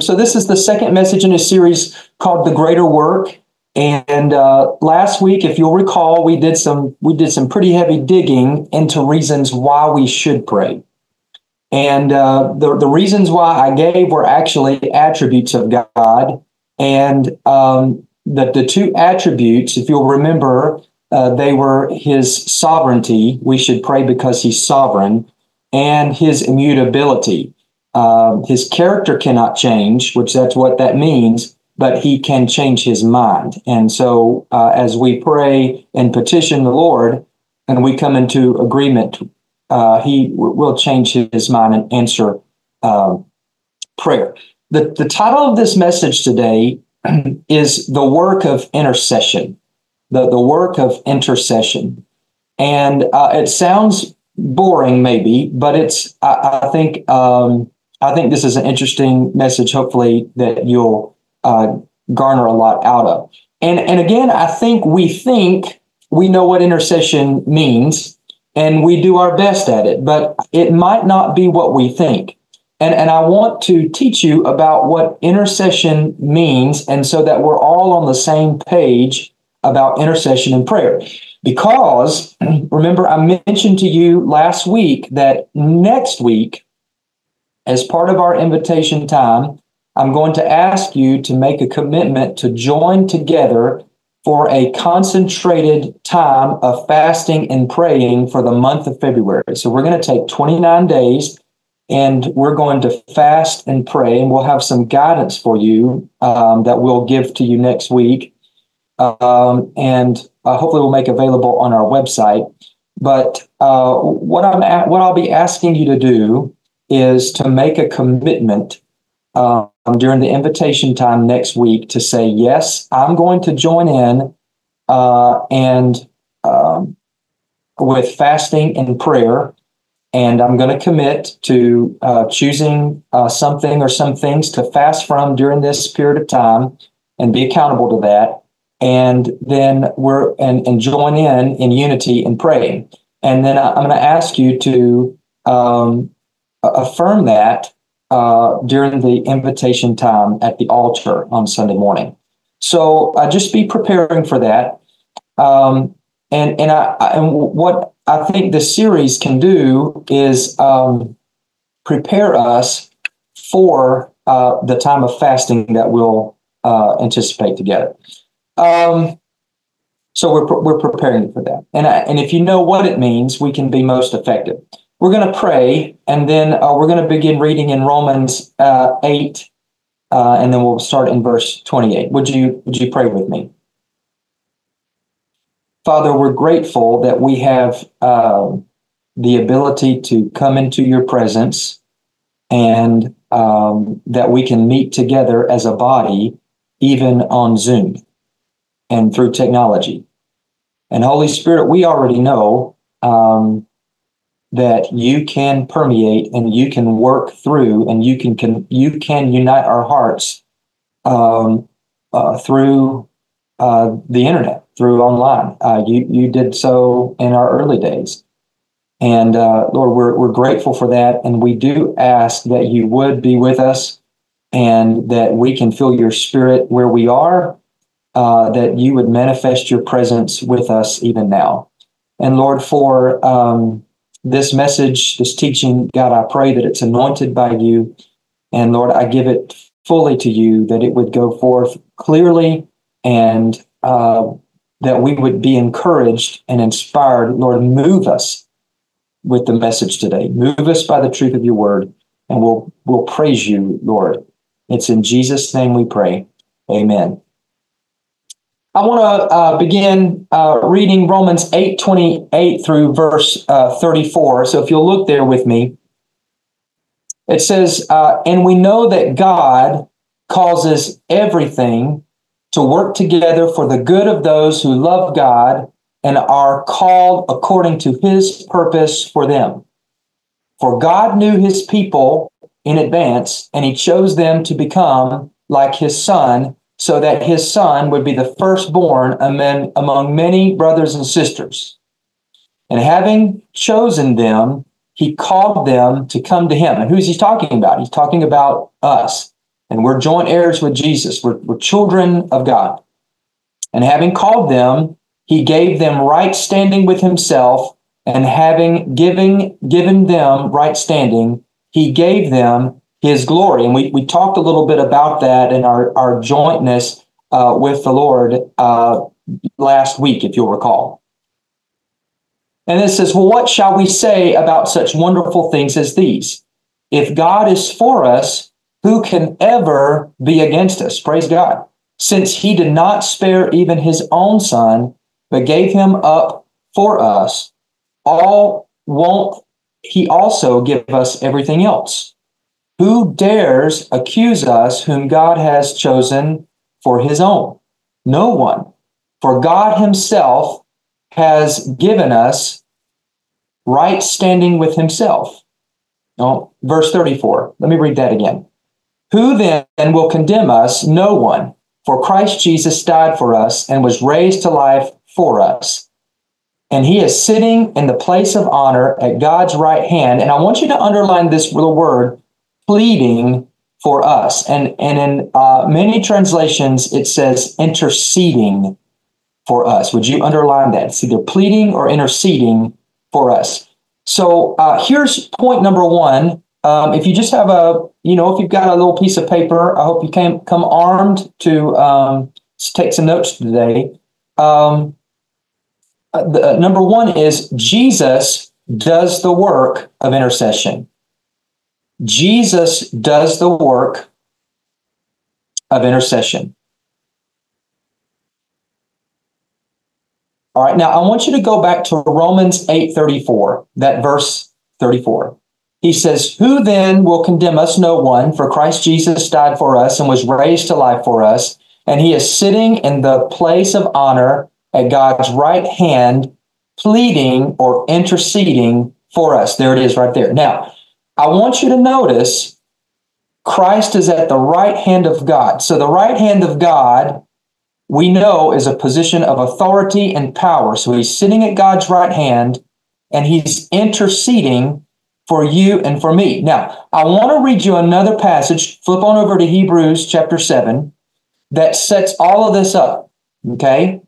so this is the second message in a series called "The Greater Work." And uh, last week, if you'll recall, we did some we did some pretty heavy digging into reasons why we should pray. And uh, the the reasons why I gave were actually attributes of God, and um, the the two attributes, if you'll remember, uh, they were His sovereignty. We should pray because He's sovereign, and His immutability. Um, his character cannot change, which that's what that means, but he can change his mind. And so, uh, as we pray and petition the Lord, and we come into agreement, uh, he w- will change his mind and answer uh, prayer. The, the title of this message today is The Work of Intercession. The, the work of intercession. And uh, it sounds boring, maybe, but it's, I, I think, um, I think this is an interesting message, hopefully, that you'll uh, garner a lot out of. And, and again, I think we think we know what intercession means and we do our best at it, but it might not be what we think. And, and I want to teach you about what intercession means, and so that we're all on the same page about intercession and prayer. Because remember, I mentioned to you last week that next week as part of our invitation time, I'm going to ask you to make a commitment to join together for a concentrated time of fasting and praying for the month of February. So we're going to take 29 days and we're going to fast and pray, and we'll have some guidance for you um, that we'll give to you next week. Um, and uh, hopefully we'll make available on our website. But uh, what I'm at, what I'll be asking you to do is to make a commitment um, during the invitation time next week to say, yes, I'm going to join in uh, and um, with fasting and prayer. And I'm going to commit to uh, choosing uh, something or some things to fast from during this period of time and be accountable to that. And then we're and, and join in in unity in praying. And then I'm going to ask you to um, affirm that uh, during the invitation time at the altar on Sunday morning. So uh, just be preparing for that. Um, and and I and what I think the series can do is um, prepare us for uh, the time of fasting that we'll uh, anticipate together. Um, so we're we're preparing for that, and I, and if you know what it means, we can be most effective. We're going to pray, and then uh, we're going to begin reading in Romans uh, 8, uh, and then we'll start in verse 28. Would you, would you pray with me? Father, we're grateful that we have um, the ability to come into your presence and um, that we can meet together as a body, even on Zoom and through technology. And Holy Spirit, we already know um, that you can permeate and you can work through and you can, can you can unite our hearts um, uh, through uh, the internet, through online. Uh, you you did so in our early days, and uh, Lord, we're we're grateful for that, and we do ask that you would be with us, and that we can feel your Spirit where we are, uh, that you would manifest your presence with us even now, and Lord, for um, this message, this teaching, God, I pray that it's anointed by you. And Lord, I give it fully to you that it would go forth clearly and uh, that we would be encouraged and inspired. Lord, move us with the message today. Move us by the truth of your word, and we'll we'll praise you, Lord. It's in Jesus' name we pray. Amen. I want to uh, begin uh, reading Romans 8 28 through verse uh, 34. So if you'll look there with me, it says, uh, And we know that God causes everything to work together for the good of those who love God and are called according to his purpose for them. For God knew his people in advance, and he chose them to become like his son so that his son would be the firstborn among, many brothers and sisters. And having chosen them, he called them to come to him. And who's he talking about? He's talking about us. and we're joint heirs with Jesus. We're, we're children of God. And having called them, he gave them right standing with himself, and having given given them right standing, he gave them his glory. And we, we talked a little bit about that in our, our jointness uh, with the Lord uh, last week, if you'll recall. And it says, Well, what shall we say about such wonderful things as these? If God is for us, who can ever be against us? Praise God. Since he did not spare even his own son, but gave him up for us, all won't he also give us everything else? Who dares accuse us whom God has chosen for his own? No one. For God himself has given us right standing with himself. No, verse 34. Let me read that again. Who then will condemn us? No one. For Christ Jesus died for us and was raised to life for us. And he is sitting in the place of honor at God's right hand. And I want you to underline this little word, pleading for us. And, and in uh, many translations, it says interceding for us. Would you underline that? It's either pleading or interceding for us. So uh, here's point number one. Um, if you just have a, you know, if you've got a little piece of paper, I hope you came come armed to um, take some notes today. Um, uh, the, uh, number one is Jesus does the work of intercession. Jesus does the work of intercession. All right, now I want you to go back to Romans 8:34, that verse 34. He says, Who then will condemn us? No one, for Christ Jesus died for us and was raised to life for us, and he is sitting in the place of honor at God's right hand, pleading or interceding for us. There it is right there. Now, I want you to notice Christ is at the right hand of God. So the right hand of God, we know, is a position of authority and power. So he's sitting at God's right hand and he's interceding for you and for me. Now, I want to read you another passage. Flip on over to Hebrews chapter 7 that sets all of this up. Okay?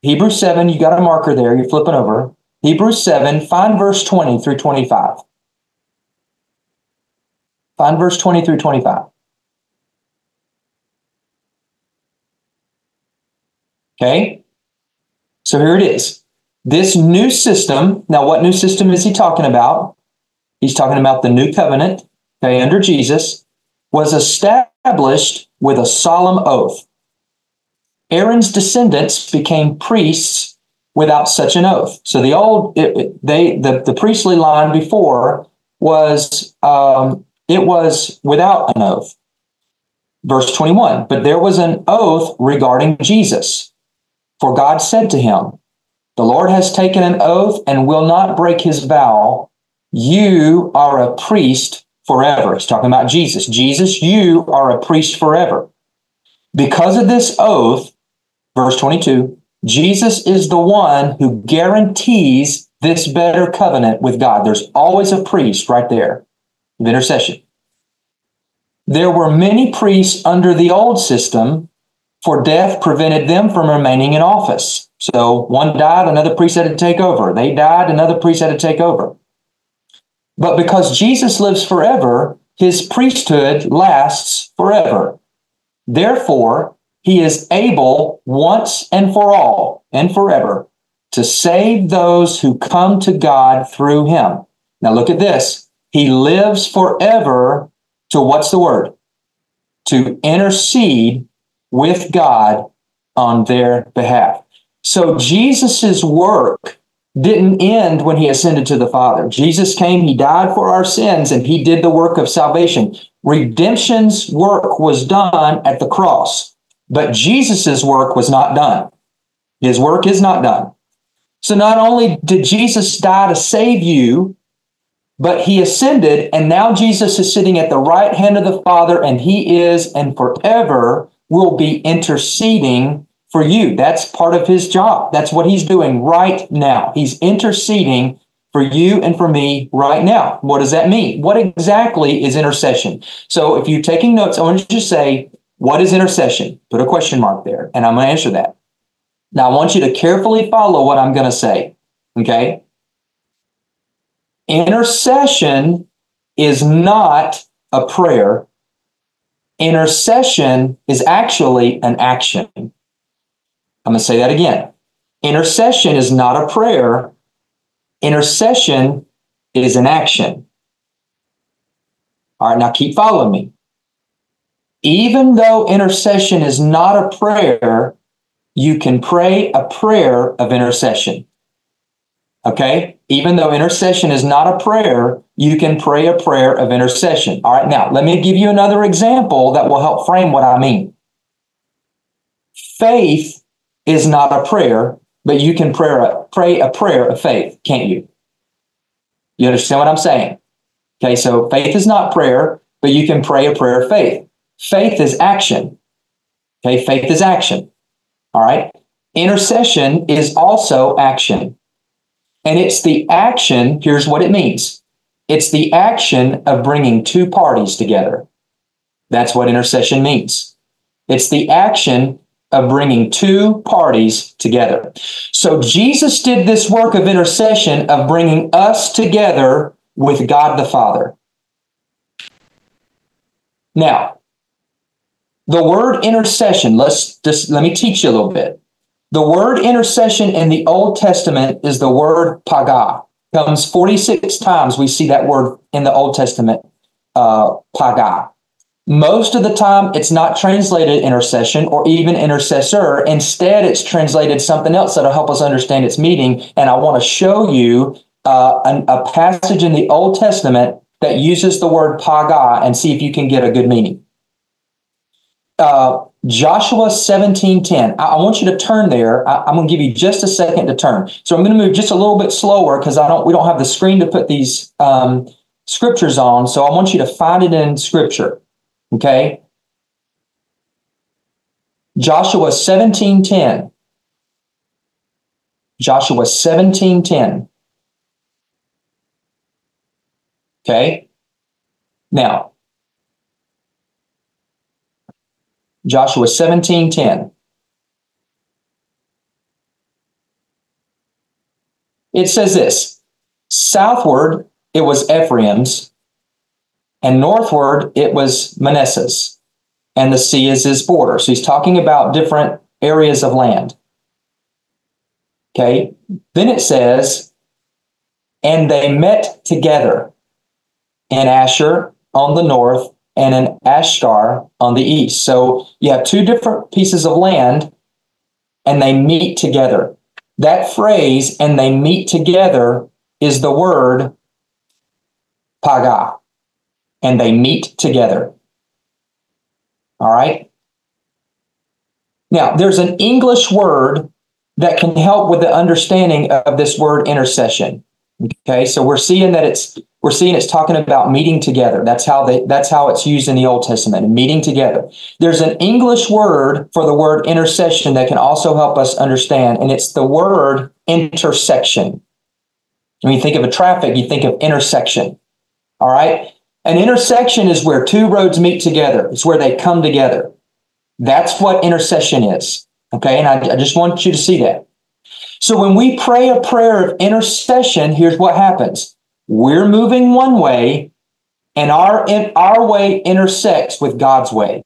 Hebrews 7, you got a marker there, you're flipping over. Hebrews 7, find verse 20 through 25. Find verse 20 through 25. Okay? So here it is. This new system, now what new system is he talking about? He's talking about the new covenant, okay, under Jesus, was established with a solemn oath. Aaron's descendants became priests without such an oath. So the old, it, they, the, the priestly line before was um, it was without an oath. Verse 21 But there was an oath regarding Jesus. For God said to him, The Lord has taken an oath and will not break his vow. You are a priest forever. It's talking about Jesus. Jesus, you are a priest forever. Because of this oath, verse 22, Jesus is the one who guarantees this better covenant with God. There's always a priest right there of intercession. There were many priests under the old system, for death prevented them from remaining in office. So one died, another priest had to take over. They died, another priest had to take over. But because Jesus lives forever, his priesthood lasts forever. Therefore, he is able once and for all and forever to save those who come to God through him. Now look at this. He lives forever to what's the word? To intercede with God on their behalf. So Jesus's work didn't end when he ascended to the Father. Jesus came, he died for our sins, and he did the work of salvation. Redemption's work was done at the cross, but Jesus's work was not done. His work is not done. So not only did Jesus die to save you, but he ascended, and now Jesus is sitting at the right hand of the Father, and he is and forever will be interceding for you. That's part of his job. That's what he's doing right now. He's interceding for you and for me right now. What does that mean? What exactly is intercession? So if you're taking notes, I want you to say, what is intercession? Put a question mark there, and I'm going to answer that. Now, I want you to carefully follow what I'm going to say. Okay? Intercession is not a prayer. Intercession is actually an action. I'm going to say that again. Intercession is not a prayer. Intercession is an action. All right, now keep following me. Even though intercession is not a prayer, you can pray a prayer of intercession. Okay? Even though intercession is not a prayer, you can pray a prayer of intercession. All right, now let me give you another example that will help frame what I mean. Faith is not a prayer, but you can pray a, pray a prayer of faith, can't you? You understand what I'm saying? Okay, so faith is not prayer, but you can pray a prayer of faith. Faith is action. Okay, faith is action. All right. Intercession is also action. And it's the action, here's what it means it's the action of bringing two parties together. That's what intercession means. It's the action of bringing two parties together. So Jesus did this work of intercession of bringing us together with God the Father. Now, the word intercession, let's just let me teach you a little bit. The word intercession in the Old Testament is the word paga. Comes 46 times we see that word in the Old Testament, uh, paga. Most of the time, it's not translated intercession or even intercessor. Instead, it's translated something else that'll help us understand its meaning. And I want to show you uh, an, a passage in the Old Testament that uses the word paga and see if you can get a good meaning. Uh, Joshua 17:10. I, I, want you to turn there. I, am going to give you just a second to turn. So I'm going to move just a little bit slower because I don't we don't have the screen to put these um, scriptures on. So I want you to find it in scripture. Okay. Joshua 17:10. Joshua 17:10. Okay. Now, Joshua 17:10. It says this: Southward it was Ephraim's, and northward it was Manasseh's, and the sea is his border. So he's talking about different areas of land. Okay. Then it says, and they met together in Asher on the north and an Issachar on the east. So you have two different pieces of land and they meet together. That phrase, and they meet together, is the word paga and they meet together. All right. Now, there's an English word that can help with the understanding of this word intercession. Okay, so we're seeing that it's we're seeing it's talking about meeting together. That's how they that's how it's used in the Old Testament, meeting together. There's an English word for the word intercession that can also help us understand, and it's the word intersection. When you think of a traffic, you think of intersection. All right. An intersection is where two roads meet together. It's where they come together. That's what intercession is. Okay. And I, I just want you to see that. So when we pray a prayer of intercession, here's what happens. We're moving one way and our, in, our way intersects with God's way.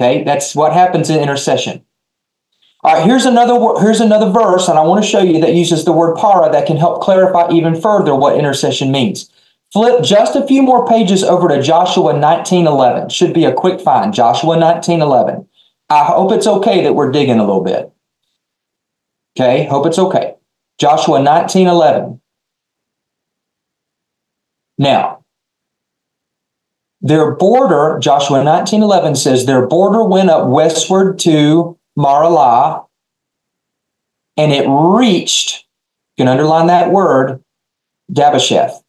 Okay. That's what happens in intercession. All right, here's another here's another verse, and I want to show you that uses the word paga that can help clarify even further what intercession means. Flip just a few more pages over to Joshua 19:11. Should be a quick find. Joshua 19:11. I hope it's okay that we're digging a little bit. Okay, hope it's okay. Joshua 19:11. Now, their border, Joshua 19:11 says their border went up westward to Maralah and it reached, you can underline that word, Dabbesheth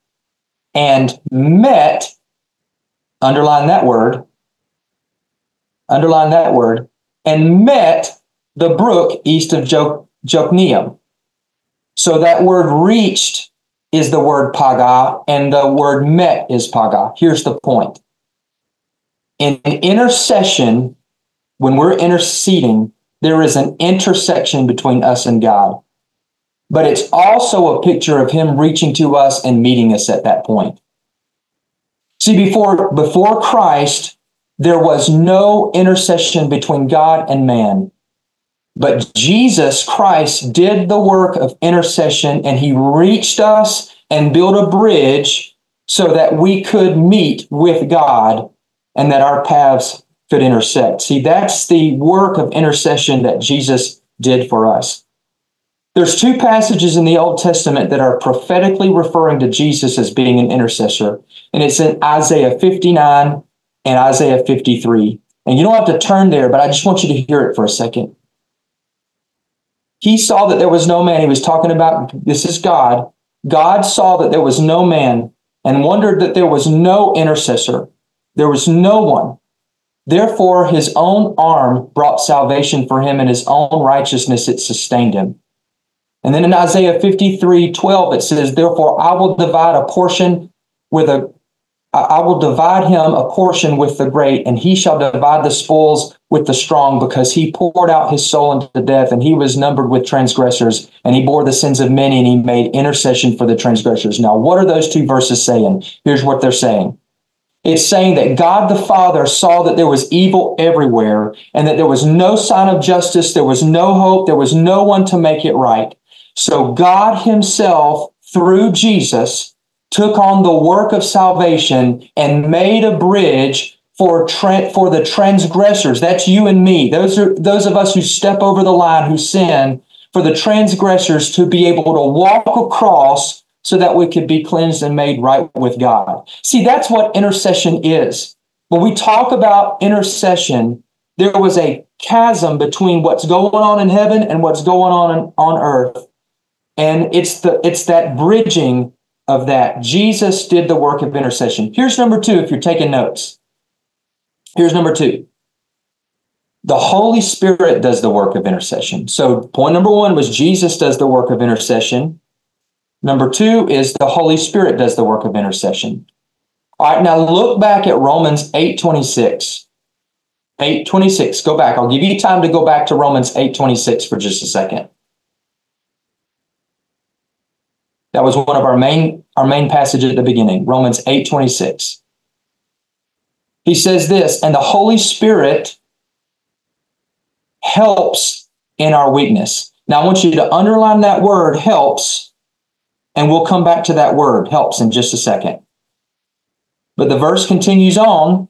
and met, underline that word, underline that word, and met the brook east of jo- Jokneam. So that word reached is the word paga, and the word met is paga. Here's the point. In intercession, when we're interceding, there is an intersection between us and God. But it's also a picture of Him reaching to us and meeting us at that point. See, before, before Christ, there was no intercession between God and man. But Jesus Christ did the work of intercession and he reached us and built a bridge so that we could meet with God and that our paths could intersect. See, that's the work of intercession that Jesus did for us. There's two passages in the Old Testament that are prophetically referring to Jesus as being an intercessor, and it's in Isaiah 59 and Isaiah 53. And you don't have to turn there, but I just want you to hear it for a second. He saw that there was no man. He was talking about this is God. God saw that there was no man and wondered that there was no intercessor. There was no one. Therefore, his own arm brought salvation for him, and his own righteousness it sustained him. And then in Isaiah 53 12, it says, Therefore, I will divide a portion with a I will divide him a portion with the great, and he shall divide the spoils with the strong, because he poured out his soul into death, and he was numbered with transgressors, and he bore the sins of many, and he made intercession for the transgressors. Now, what are those two verses saying? Here's what they're saying. It's saying that God the Father saw that there was evil everywhere, and that there was no sign of justice, there was no hope, there was no one to make it right. So God himself, through Jesus, took on the work of salvation and made a bridge for tra- for the transgressors. That's you and me. Those are those of us who step over the line, who sin, for the transgressors to be able to walk across so that we could be cleansed and made right with God. See, that's what intercession is. When we talk about intercession, there was a chasm between what's going on in heaven and what's going on on earth. And it's the it's that bridging of that. Jesus did the work of intercession. Here's number two, if you're taking notes. Here's number two. The Holy Spirit does the work of intercession. So, point number one was Jesus does the work of intercession. Number two is the Holy Spirit does the work of intercession. All right, now look back at Romans 8 26. 8 26. Go back. I'll give you time to go back to Romans 8 26 for just a second. That was one of our main our main passage at the beginning, Romans 8:26. He says this, and the Holy Spirit helps in our weakness. Now I want you to underline that word helps and we'll come back to that word helps in just a second. But the verse continues on,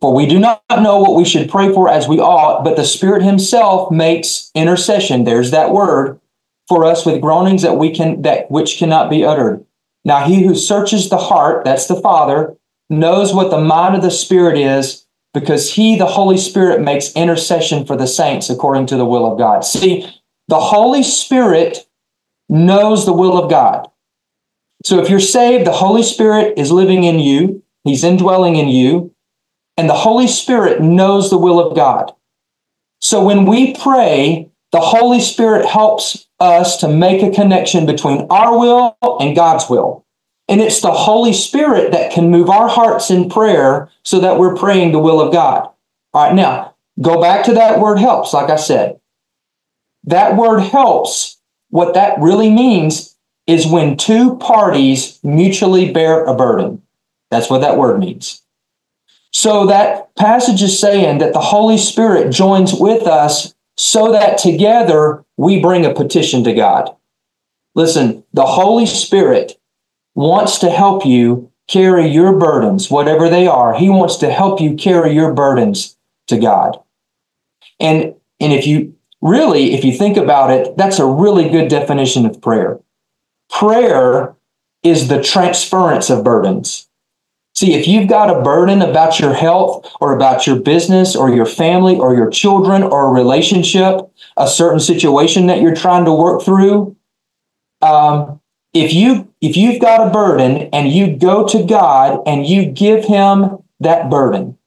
for we do not know what we should pray for as we ought, but the Spirit himself makes intercession. There's that word for us with groanings that we can that which cannot be uttered. Now he who searches the heart, that's the Father, knows what the mind of the Spirit is, because he, the Holy Spirit, makes intercession for the saints according to the will of God. See, the Holy Spirit knows the will of God. So if you're saved, the Holy Spirit is living in you, He's indwelling in you, and the Holy Spirit knows the will of God. So when we pray, the Holy Spirit helps us to make a connection between our will and God's will. And it's the Holy Spirit that can move our hearts in prayer so that we're praying the will of God. All right, now go back to that word helps, like I said. That word helps, what that really means is when two parties mutually bear a burden. That's what that word means. So that passage is saying that the Holy Spirit joins with us so that together we bring a petition to God. Listen, the Holy Spirit wants to help you carry your burdens, whatever they are. He wants to help you carry your burdens to God. And, and if you really, if you think about it, that's a really good definition of prayer. Prayer is the transference of burdens. See, if you've got a burden about your health or about your business or your family or your children or a relationship, a certain situation that you're trying to work through, um, if you if you've got a burden and you go to God and you give him that burden,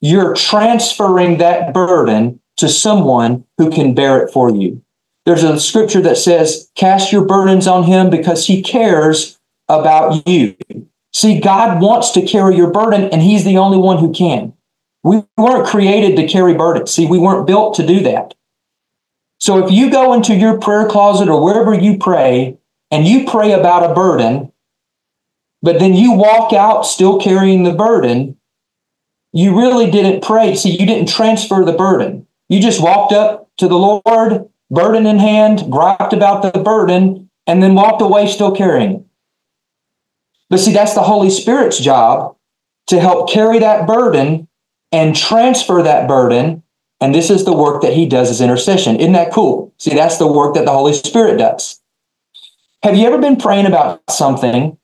you're transferring that burden to someone who can bear it for you. There's a scripture that says, Cast your burdens on him because he cares about you. See, God wants to carry your burden, and he's the only one who can. We weren't created to carry burdens. See, we weren't built to do that. So if you go into your prayer closet or wherever you pray and you pray about a burden, but then you walk out still carrying the burden, you really didn't pray. See, you didn't transfer the burden. You just walked up to the Lord, burden in hand, griped about the burden, and then walked away still carrying it. But see, that's the Holy Spirit's job to help carry that burden and transfer that burden. And this is the work that he does as intercession. Isn't that cool? See, that's the work that the Holy Spirit does. Have you ever been praying about something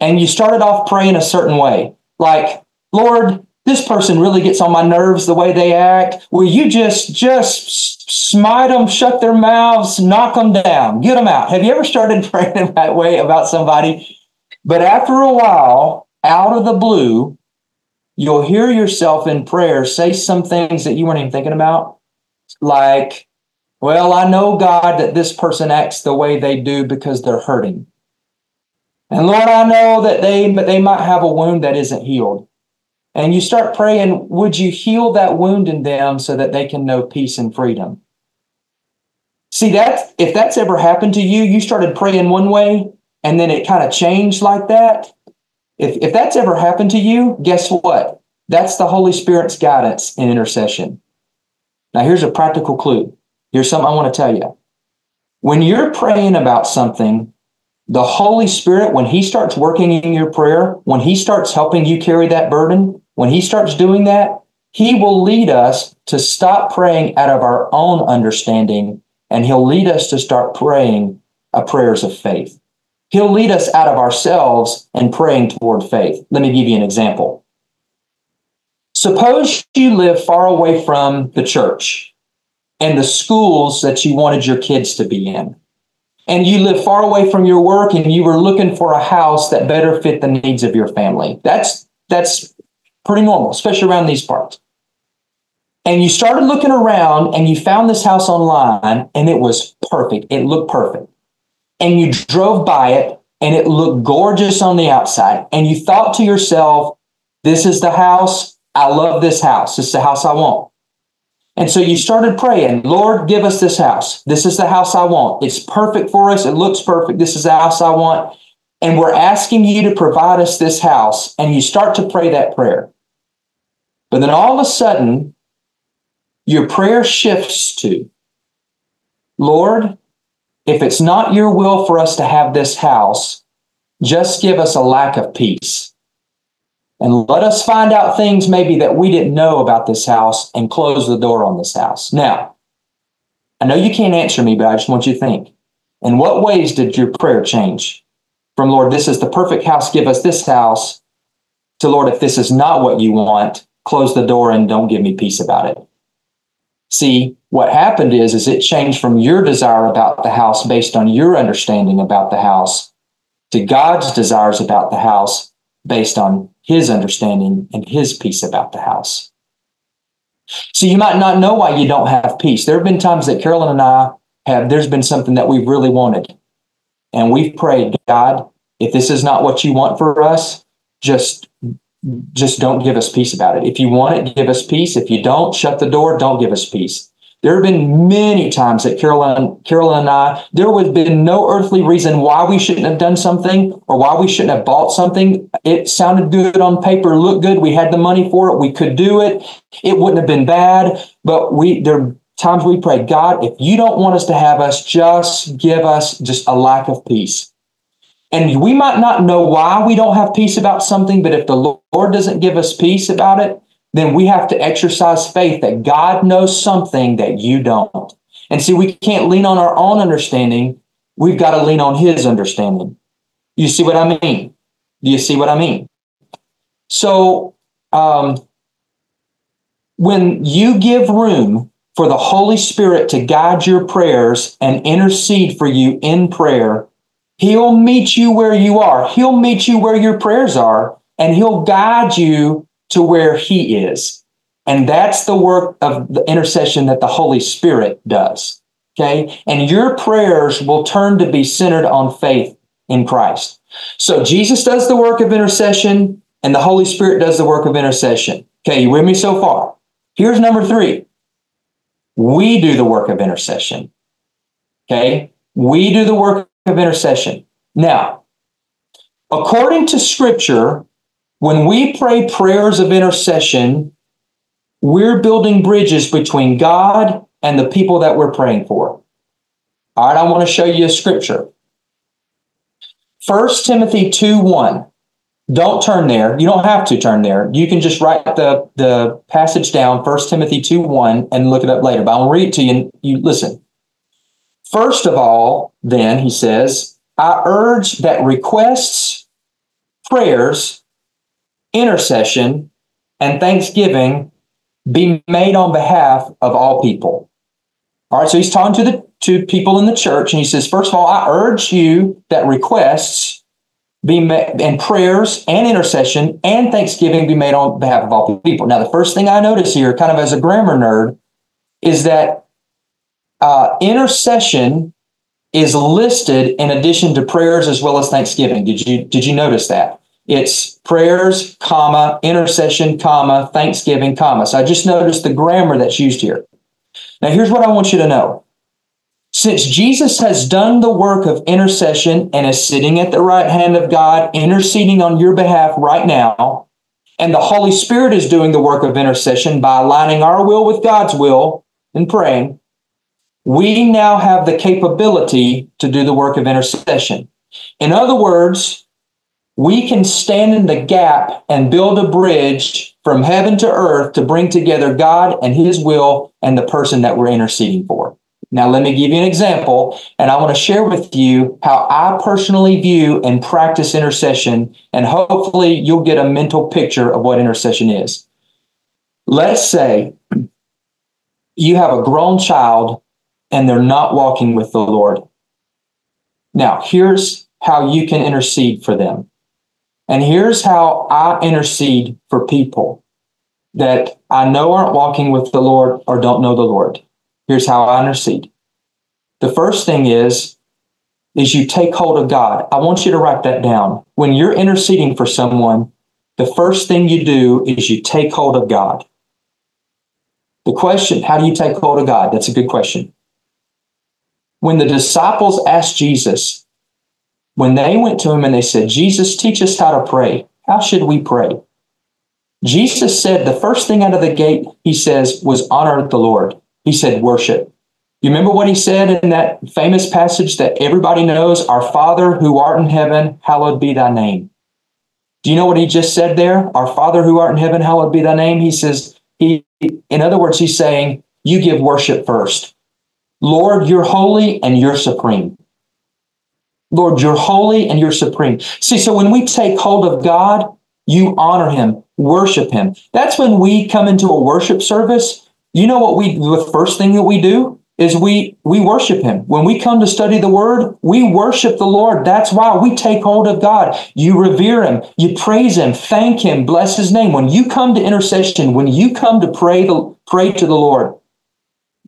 and you started off praying a certain way? Like, Lord, this person really gets on my nerves the way they act. Will you just just smite them, shut their mouths, knock them down, get them out? Have you ever started praying that way about somebody? But after a while, out of the blue, you'll hear yourself in prayer say some things that you weren't even thinking about. Like, well, I know, God, that this person acts the way they do because they're hurting. And Lord, I know that they, they might have a wound that isn't healed. And you start praying, would you heal that wound in them so that they can know peace and freedom? See that if that's ever happened to you, you started praying one way and then it kind of changed like that. If, if that's ever happened to you, guess what? That's the Holy Spirit's guidance in intercession. Now, here's a practical clue. Here's something I want to tell you. When you're praying about something the Holy Spirit, when He starts working in your prayer, when He starts helping you carry that burden, when He starts doing that, He will lead us to stop praying out of our own understanding and He'll lead us to start praying a prayers of faith. He'll lead us out of ourselves and praying toward faith. Let me give you an example. Suppose you live far away from the church and the schools that you wanted your kids to be in and you live far away from your work and you were looking for a house that better fit the needs of your family. That's that's pretty normal, especially around these parts. And you started looking around and you found this house online and it was perfect. It looked perfect. And you drove by it and it looked gorgeous on the outside. And you thought to yourself, this is the house. I love this house. This is the house I want. And so you started praying, Lord, give us this house. This is the house I want. It's perfect for us. It looks perfect. This is the house I want. And we're asking you to provide us this house. And you start to pray that prayer. But then all of a sudden, your prayer shifts to, Lord, if it's not your will for us to have this house, just give us a lack of peace. And let us find out things maybe that we didn't know about this house and close the door on this house. Now, I know you can't answer me, but I just want you to think. In what ways did your prayer change from Lord, this is the perfect house, give us this house, to Lord, if this is not what you want, close the door and don't give me peace about it? See, what happened is, is it changed from your desire about the house based on your understanding about the house to God's desires about the house based on his understanding and his peace about the house. So you might not know why you don't have peace. There have been times that Carolyn and I have, there's been something that we've really wanted. And we've prayed, God, if this is not what you want for us, just just don't give us peace about it. If you want it, give us peace. If you don't, shut the door, don't give us peace. There have been many times that Carolyn, Carolyn and I, there would have been no earthly reason why we shouldn't have done something or why we shouldn't have bought something. It sounded good on paper, looked good. We had the money for it. We could do it. It wouldn't have been bad. But we there are times we pray, God, if you don't want us to have us, just give us just a lack of peace. And we might not know why we don't have peace about something, but if the Lord doesn't give us peace about it, then we have to exercise faith that God knows something that you don't. And see, we can't lean on our own understanding. We've got to lean on His understanding. You see what I mean? Do you see what I mean? So, um, when you give room for the Holy Spirit to guide your prayers and intercede for you in prayer, He'll meet you where you are. He'll meet you where your prayers are, and He'll guide you to where he is. And that's the work of the intercession that the Holy Spirit does. Okay. And your prayers will turn to be centered on faith in Christ. So Jesus does the work of intercession and the Holy Spirit does the work of intercession. Okay. You with me so far? Here's number three. We do the work of intercession. Okay. We do the work of intercession. Now, according to scripture, when we pray prayers of intercession, we're building bridges between God and the people that we're praying for. All right, I want to show you a scripture. 1 Timothy 2 1. Don't turn there. You don't have to turn there. You can just write the, the passage down, 1 Timothy 2 1, and look it up later. But I'll read it to you and you listen. First of all, then, he says, I urge that requests, prayers, intercession, and thanksgiving be made on behalf of all people. All right, so he's talking to the to people in the church, and he says, first of all, I urge you that requests be made and prayers and intercession and thanksgiving be made on behalf of all people. Now, the first thing I notice here, kind of as a grammar nerd, is that uh, intercession is listed in addition to prayers as well as thanksgiving. Did you did you notice that? It's prayers, comma, intercession, comma, thanksgiving, comma. So I just noticed the grammar that's used here. Now, here's what I want you to know. Since Jesus has done the work of intercession and is sitting at the right hand of God, interceding on your behalf right now, and the Holy Spirit is doing the work of intercession by aligning our will with God's will and praying, we now have the capability to do the work of intercession. In other words, we can stand in the gap and build a bridge from heaven to earth to bring together God and His will and the person that we're interceding for. Now, let me give you an example, and I want to share with you how I personally view and practice intercession, and hopefully you'll get a mental picture of what intercession is. Let's say you have a grown child and they're not walking with the Lord. Now, here's how you can intercede for them. And here's how I intercede for people that I know aren't walking with the Lord or don't know the Lord. Here's how I intercede. The first thing is, is you take hold of God. I want you to write that down. When you're interceding for someone, the first thing you do is you take hold of God. The question, how do you take hold of God? That's a good question. When the disciples asked Jesus, when they went to him and they said, Jesus, teach us how to pray. How should we pray? Jesus said the first thing out of the gate, he says, was honor the Lord. He said, worship. You remember what he said in that famous passage that everybody knows? Our Father who art in heaven, hallowed be thy name. Do you know what he just said there? Our Father who art in heaven, hallowed be thy name. He says, he, in other words, he's saying, you give worship first. Lord, you're holy and you're supreme. Lord, you're holy and you're supreme. See, so when we take hold of God, you honor him, worship him. That's when we come into a worship service. You know what we, the first thing that we do is we, we worship him. When we come to study the word, we worship the Lord. That's why we take hold of God. You revere him, you praise him, thank him, bless his name. When you come to intercession, when you come to pray, the, pray to the Lord,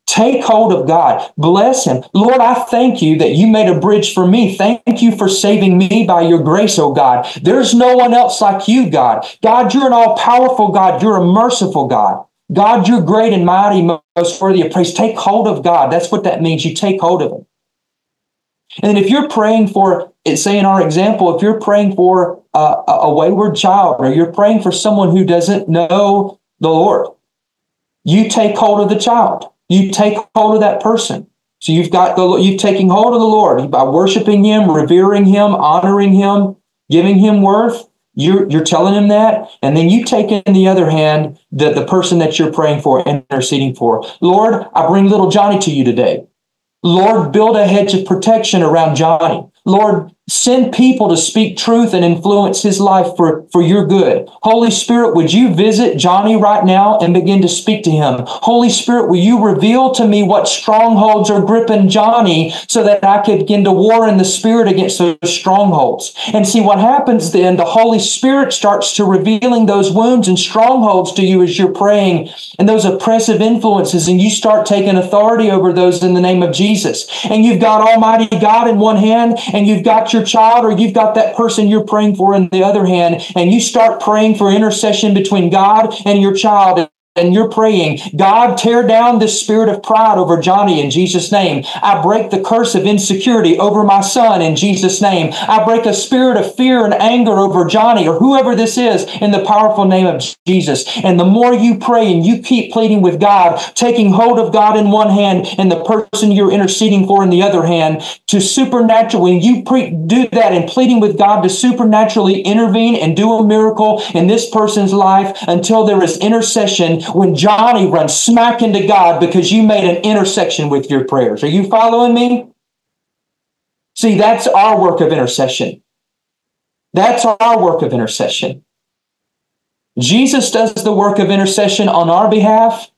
Take hold of God. Bless Him. Lord, I thank you that you made a bridge for me. Thank you for saving me by your grace, oh God. There's no one else like you, God. God, you're an all powerful God. You're a merciful God. God, you're great and mighty, most worthy of praise. Take hold of God. That's what that means. You take hold of Him. And if you're praying for, say in our example, if you're praying for a, a wayward child or you're praying for someone who doesn't know the Lord, you take hold of the child. You take hold of that person. So you've got the you've taken hold of the Lord by worshiping Him, revering Him, honoring Him, giving Him worth. You're you're telling Him that, and then you take in the other hand the, the person that you're praying for, and interceding for. Lord, I bring little Johnny to you today. Lord, build a hedge of protection around Johnny. Lord, Send people to speak truth and influence his life for, for your good. Holy Spirit, would you visit Johnny right now and begin to speak to him? Holy Spirit, will you reveal to me what strongholds are gripping Johnny so that I could begin to war in the spirit against those strongholds? And see what happens then, the Holy Spirit starts to revealing those wounds and strongholds to you as you're praying and those oppressive influences, and you start taking authority over those in the name of Jesus. And you've got Almighty God in one hand, and you've got your child or you've got that person you're praying for in the other hand, and you start praying for intercession between God and your child and you're praying, God, tear down this spirit of pride over Johnny in Jesus' name. I break the curse of insecurity over my son in Jesus' name. I break a spirit of fear and anger over Johnny or whoever this is in the powerful name of Jesus. And the more you pray and you keep pleading with God, taking hold of God in one hand and the person you're interceding for in the other hand, to supernaturally, you pre- do that and pleading with God to supernaturally intervene and do a miracle in this person's life until there is intercession when Johnny runs smack into God because you made an intersection with your prayers. Are you following me? See, that's our work of intercession. That's our work of intercession. Jesus does the work of intercession on our behalf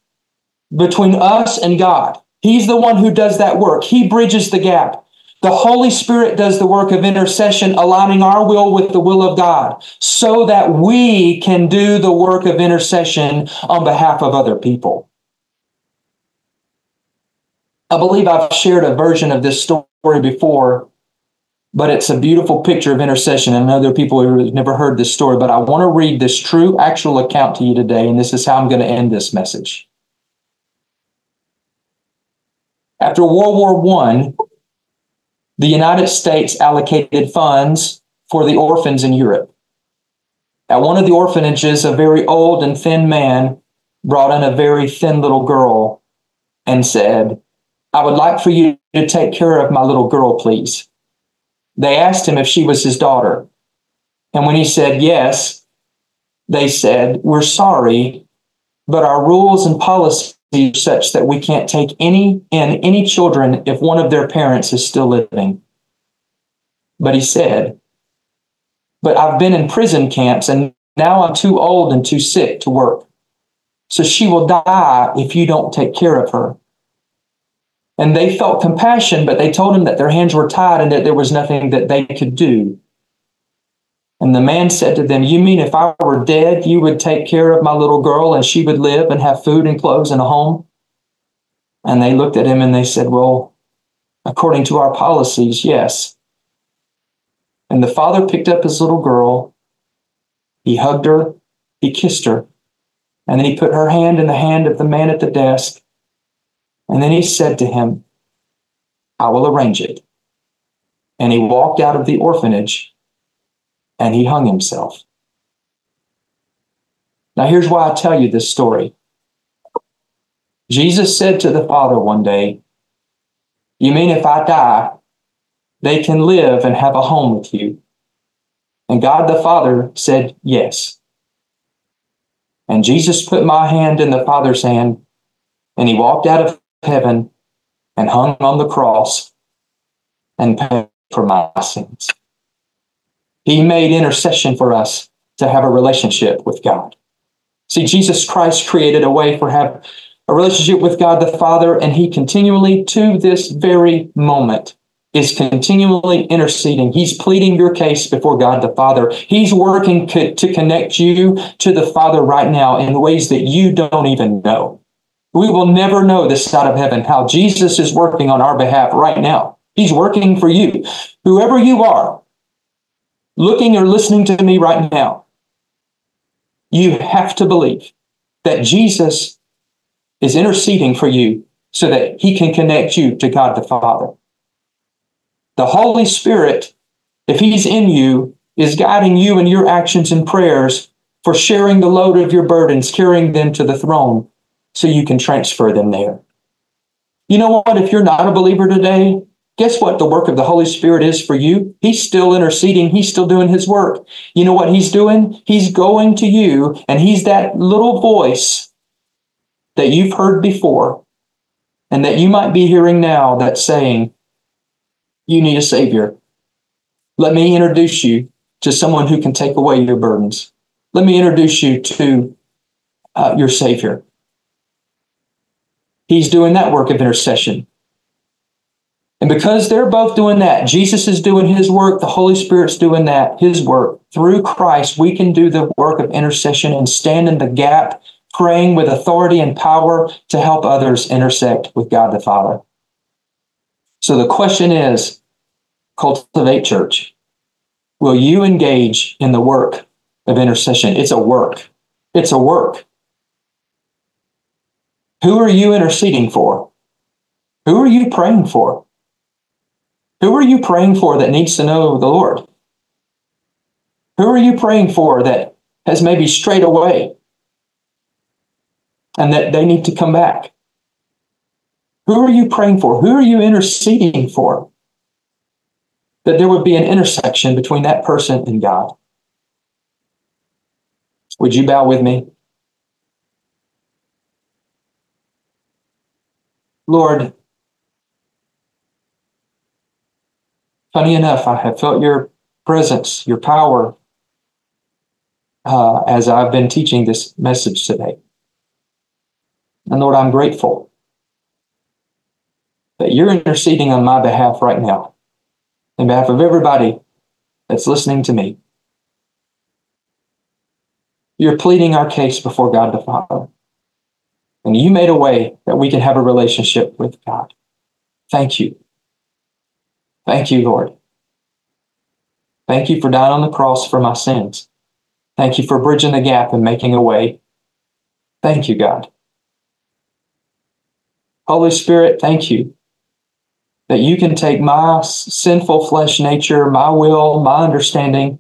between us and God. He's the one who does that work. He bridges the gap. The Holy Spirit does the work of intercession, aligning our will with the will of God so that we can do the work of intercession on behalf of other people. I believe I've shared a version of this story before, but it's a beautiful picture of intercession. And other people who have never heard this story, but I want to read this true, actual account to you today. And this is how I'm going to end this message. After World War I, the United States allocated funds for the orphans in Europe. At one of the orphanages, a very old and thin man brought in a very thin little girl and said, I would like for you to take care of my little girl, please. They asked him if she was his daughter. And when he said yes, they said, We're sorry, but our rules and policies such that we can't take any in any children if one of their parents is still living. But he said, But I've been in prison camps and now I'm too old and too sick to work. So she will die if you don't take care of her. And they felt compassion, but they told him that their hands were tied and that there was nothing that they could do. And the man said to them, You mean if I were dead, you would take care of my little girl and she would live and have food and clothes and a home? And they looked at him and they said, Well, according to our policies, yes. And the father picked up his little girl, he hugged her, he kissed her, and then he put her hand in the hand of the man at the desk. And then he said to him, I will arrange it. And he walked out of the orphanage and he hung himself. Now, here's why I tell you this story. Jesus said to the Father one day, You mean if I die, they can live and have a home with you? And God the Father said, Yes. And Jesus put my hand in the Father's hand, and he walked out of heaven and hung on the cross and paid for my sins. He made intercession for us to have a relationship with God. See, Jesus Christ created a way for have a relationship with God the Father, and He continually, to this very moment, is continually interceding. He's pleading your case before God the Father. He's working co- to connect you to the Father right now in ways that you don't even know. We will never know this side of heaven how Jesus is working on our behalf right now. He's working for you. Whoever you are, looking or listening to me right now, you have to believe that Jesus is interceding for you so that he can connect you to God the Father. The Holy Spirit, if he's in you, is guiding you in your actions and prayers for sharing the load of your burdens, carrying them to the throne so you can transfer them there. You know what? If you're not a believer today, Guess what the work of the Holy Spirit is for you? He's still interceding. He's still doing his work. You know what he's doing? He's going to you and he's that little voice that you've heard before and that you might be hearing now that's saying, you need a savior. Let me introduce you to someone who can take away your burdens. Let me introduce you to uh, your Savior. He's doing that work of intercession. And because they're both doing that, Jesus is doing his work, the Holy Spirit's doing that, his work. Through Christ, we can do the work of intercession and stand in the gap, praying with authority and power to help others intersect with God the Father. So the question is cultivate church. Will you engage in the work of intercession? It's a work. It's a work. Who are you interceding for? Who are you praying for? Who are you praying for that needs to know the Lord? Who are you praying for that has maybe strayed away and that they need to come back? Who are you praying for? Who are you interceding for? That there would be an intersection between that person and God. Would you bow with me? Lord, funny enough, I have felt your presence, your power, uh, as I've been teaching this message today. And Lord, I'm grateful that you're interceding on my behalf right now, on behalf of everybody that's listening to me. You're pleading our case before God the Father. And you made a way that we can have a relationship with God. Thank you. Thank you, Lord. Thank you for dying on the cross for my sins. Thank you for bridging the gap and making a way. Thank you, God. Holy Spirit, thank you that you can take my sinful flesh nature, my will, my understanding,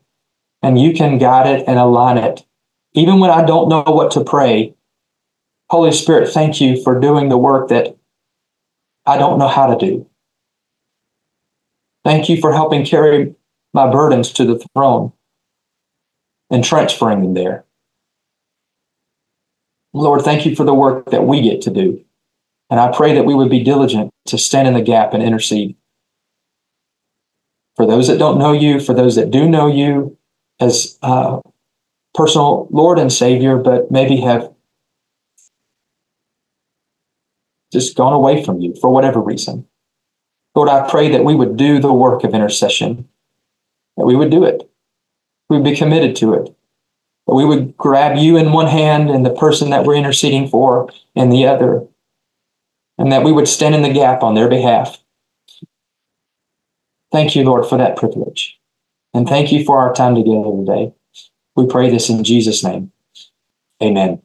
and you can guide it and align it. Even when I don't know what to pray, Holy Spirit, thank you for doing the work that I don't know how to do. Thank you for helping carry my burdens to the throne and transferring them there. Lord, thank you for the work that we get to do. And I pray that we would be diligent to stand in the gap and intercede. For those that don't know you, for those that do know you as uh, personal Lord and Savior, but maybe have just gone away from you for whatever reason. Lord, I pray that we would do the work of intercession, that we would do it. We'd be committed to it. That we would grab you in one hand and the person that we're interceding for in the other, and that we would stand in the gap on their behalf. Thank you, Lord, for that privilege. And thank you for our time together today. We pray this in Jesus' name. Amen.